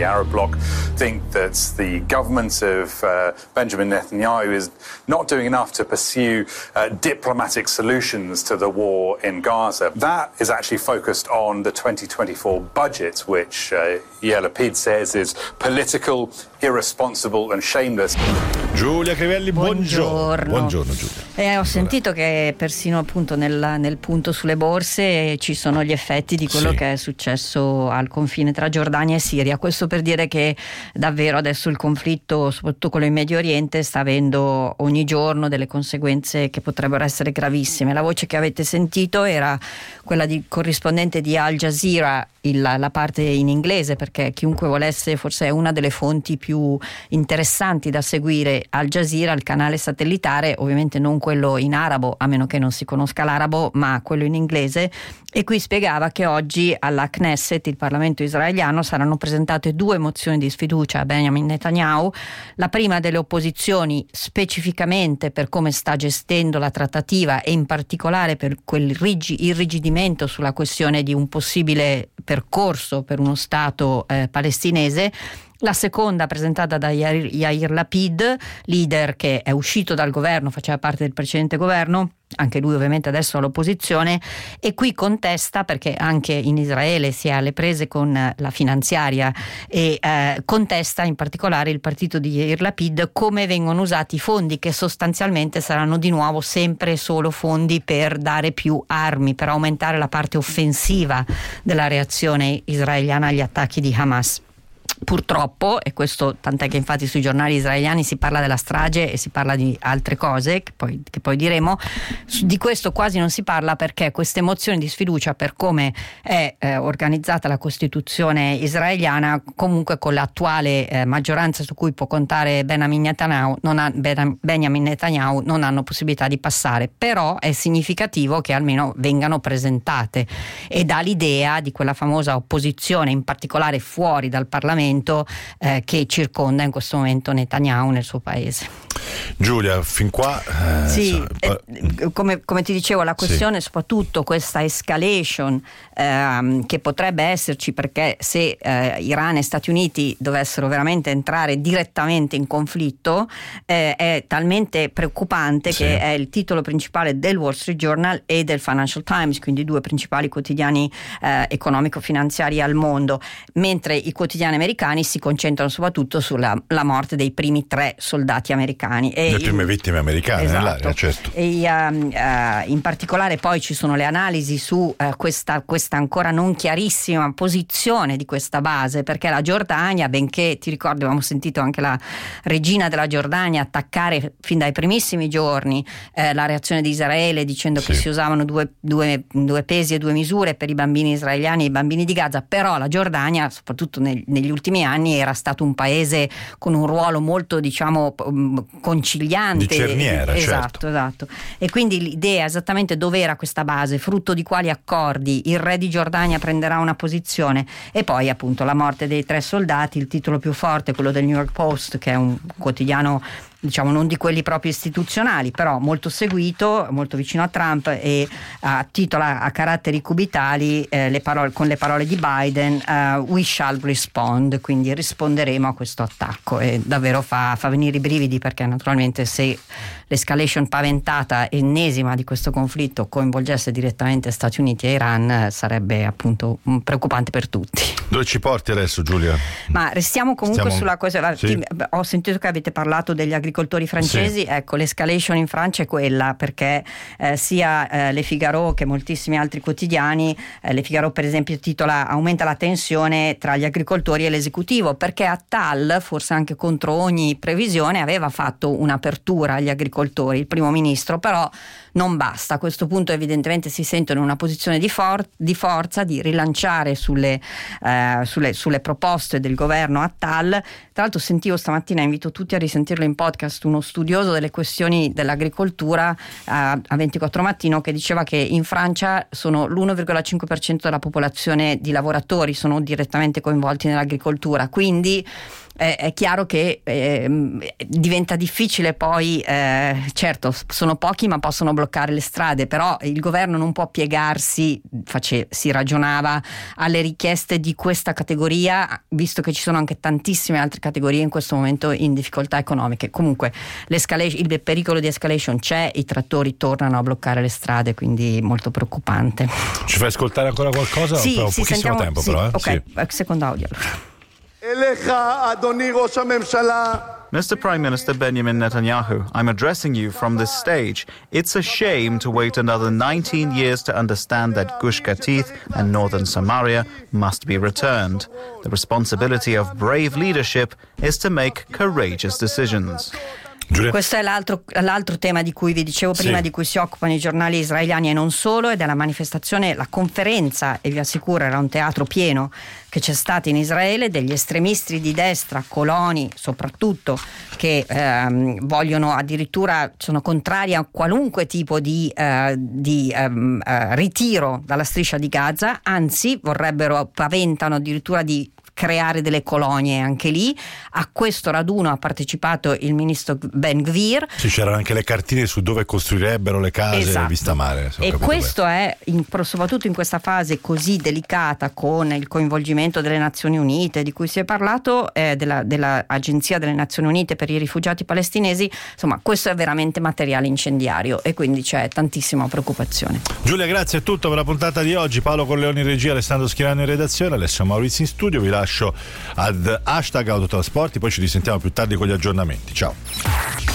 the Arab bloc think that the government of uh, Benjamin Netanyahu is not doing enough to pursue uh, diplomatic solutions to the war in Gaza. That is actually focused on the 2024 budget, which uh, Yair Lapid says is political, irresponsible and shameless. Giulia Crivelli, buongiorno. Buongiorno, Giulia. Eh, ho sentito che persino appunto nel, nel, punto sulle borse ci sono gli effetti di quello Sì. che è successo al confine tra Giordania e Siria. Questo per dire che davvero adesso il conflitto, soprattutto quello in Medio Oriente, sta avendo ogni giorno delle conseguenze che potrebbero essere gravissime. La voce che avete sentito era quella di corrispondente di Al Jazeera, il- la parte in inglese, perché chiunque volesse, forse è una delle fonti più interessanti da seguire Al Jazeera, il canale satellitare, ovviamente non quello in arabo, a meno che non si conosca l'arabo, ma quello in inglese. E qui spiegava che oggi alla Knesset, il Parlamento israeliano, saranno presentate due mozioni di sfiducia a Benjamin Netanyahu. La prima delle opposizioni specificamente per come sta gestendo la trattativa e in particolare per quel rigi- irrigidimento sulla questione di un possibile percorso per uno Stato eh, palestinese. La seconda presentata da Yair, Lapid, leader che è uscito dal governo, faceva parte del precedente governo, anche lui ovviamente adesso all'opposizione, e qui contesta perché anche in Israele si è alle prese con eh, la finanziaria e eh, contesta in particolare il partito di Yair Lapid come vengono usati i fondi che sostanzialmente saranno di nuovo sempre solo fondi per dare più armi, per aumentare la parte offensiva della reazione israeliana agli attacchi di Hamas. Purtroppo, e questo tant'è che infatti sui giornali israeliani si parla della strage e si parla di altre cose che poi, che poi diremo, di questo quasi non si parla perché queste mozioni di sfiducia per come è eh, organizzata la Costituzione israeliana, comunque con l'attuale eh, maggioranza su cui può contare Benjamin Netanyahu, non ha- Ben- Benjamin Netanyahu, non hanno possibilità di passare, però è significativo che almeno vengano presentate. E dà l'idea di quella famosa opposizione, in particolare fuori dal Parlamento, eh, che circonda in questo momento Netanyahu nel suo paese. Giulia, fin qua... eh, Sì, insomma, eh, come, come ti dicevo, la questione è soprattutto questa escalation ehm, che potrebbe esserci perché se eh, Iran e Stati Uniti dovessero veramente entrare direttamente in conflitto eh, è talmente preoccupante Sì. che è il titolo principale del Wall Street Journal e del Financial Times, quindi i due principali quotidiani eh, economico-finanziari al mondo, mentre i quotidiani americani si concentrano soprattutto sulla la morte dei primi tre soldati americani. E le il- prime vittime americane Esatto. nell'area, certo. E ehm, eh, in particolare poi ci sono le analisi su eh, questa, questa ancora non chiarissima posizione di questa base, perché la Giordania, benché ti ricordi, avevamo sentito anche la regina della Giordania attaccare fin dai primissimi giorni eh, la reazione di Israele dicendo che Sì. si usavano due, due- due pesi e due misure per i bambini israeliani e i bambini di Gaza, però la Giordania, soprattutto nel- negli ultimi anni, era stato un paese con un ruolo molto, diciamo, mh, conciliante. Di cerniera, esatto, certo. esatto. E quindi l'idea esattamente dove era questa base, frutto di quali accordi, il re di Giordania prenderà una posizione e poi appunto la morte dei tre soldati, il titolo più forte, quello del New York Post, che è un quotidiano diciamo non di quelli proprio istituzionali, però molto seguito, molto vicino a Trump e eh, titola a caratteri cubitali eh, le parole- con le parole di Biden eh, We shall respond, quindi risponderemo a questo attacco e davvero fa, fa venire i brividi perché naturalmente se l'escalation paventata ennesima di questo conflitto coinvolgesse direttamente Stati Uniti e Iran sarebbe appunto preoccupante per tutti. Dove ci porti adesso, Giulia? Ma restiamo comunque Stiamo- sulla cosa. Sì. ho sentito che avete parlato degli agricoltori francesi. Ecco, l'escalation in Francia è quella perché eh, sia eh, Le Figaro che moltissimi altri quotidiani, eh, Le Figaro per esempio titola Aumenta la tensione tra gli agricoltori e l'esecutivo perché Attal, forse anche contro ogni previsione, aveva fatto un'apertura agli agricoltori, il primo ministro, però non basta. A questo punto evidentemente si sentono in una posizione di, for- di forza di rilanciare sulle, eh, sulle- sulle proposte del governo Attal. Tra l'altro sentivo stamattina, invito tutti a risentirlo in podcast, uno studioso delle questioni dell'agricoltura eh, a 24 mattino che diceva che in Francia sono l'1,5% della popolazione di lavoratori sono direttamente coinvolti nell'agricoltura, quindi è, è chiaro che eh, diventa difficile poi, eh, certo sono pochi ma possono le strade, però il governo non può piegarsi, face, si ragionava, alle richieste di questa categoria, visto che ci sono anche tantissime altre categorie in questo momento in difficoltà economiche. Comunque il pericolo di escalation c'è, i trattori tornano a bloccare le strade, quindi molto preoccupante. Ci fai ascoltare ancora qualcosa? Sì, ho sì, pochissimo sentiamo, tempo sì, però. Eh? Ok, Sì. secondo audio. Mr. Prime Minister Benjamin Netanyahu, I'm addressing you from this stage. It's a shame to wait another 19 years to understand that Gush Katif and northern Samaria must be returned. The responsibility of brave leadership is to make courageous decisions. Giulia? Questo è l'altro, l'altro tema di cui vi dicevo prima, Sì. di cui si occupano i giornali israeliani e non solo, ed è la manifestazione, la conferenza, e vi assicuro era un teatro pieno che c'è stata in Israele, degli estremisti di destra, coloni soprattutto, che ehm, vogliono addirittura, sono contrari a qualunque tipo di, eh, di ehm, eh, ritiro dalla striscia di Gaza, anzi vorrebbero, paventano addirittura di creare delle colonie anche lì. A questo raduno ha partecipato il ministro Ben Gvir. Sì, c'erano anche le cartine su dove costruirebbero le case Esatto. vista mare. E questo è, in- soprattutto in questa fase così delicata con il coinvolgimento delle Nazioni Unite di cui si è parlato, eh, della- dell'Agenzia delle Nazioni Unite per i rifugiati palestinesi, insomma questo è veramente materiale incendiario e quindi c'è tantissima preoccupazione. bene. Giulia, grazie, è tutto per la puntata di oggi. Paolo Corleone in regia, Alessandro Schirano in redazione, Alessio Maurizio in studio. Vi lascio ad hashtag autotrasporti, poi ci risentiamo più tardi con gli aggiornamenti. Ciao.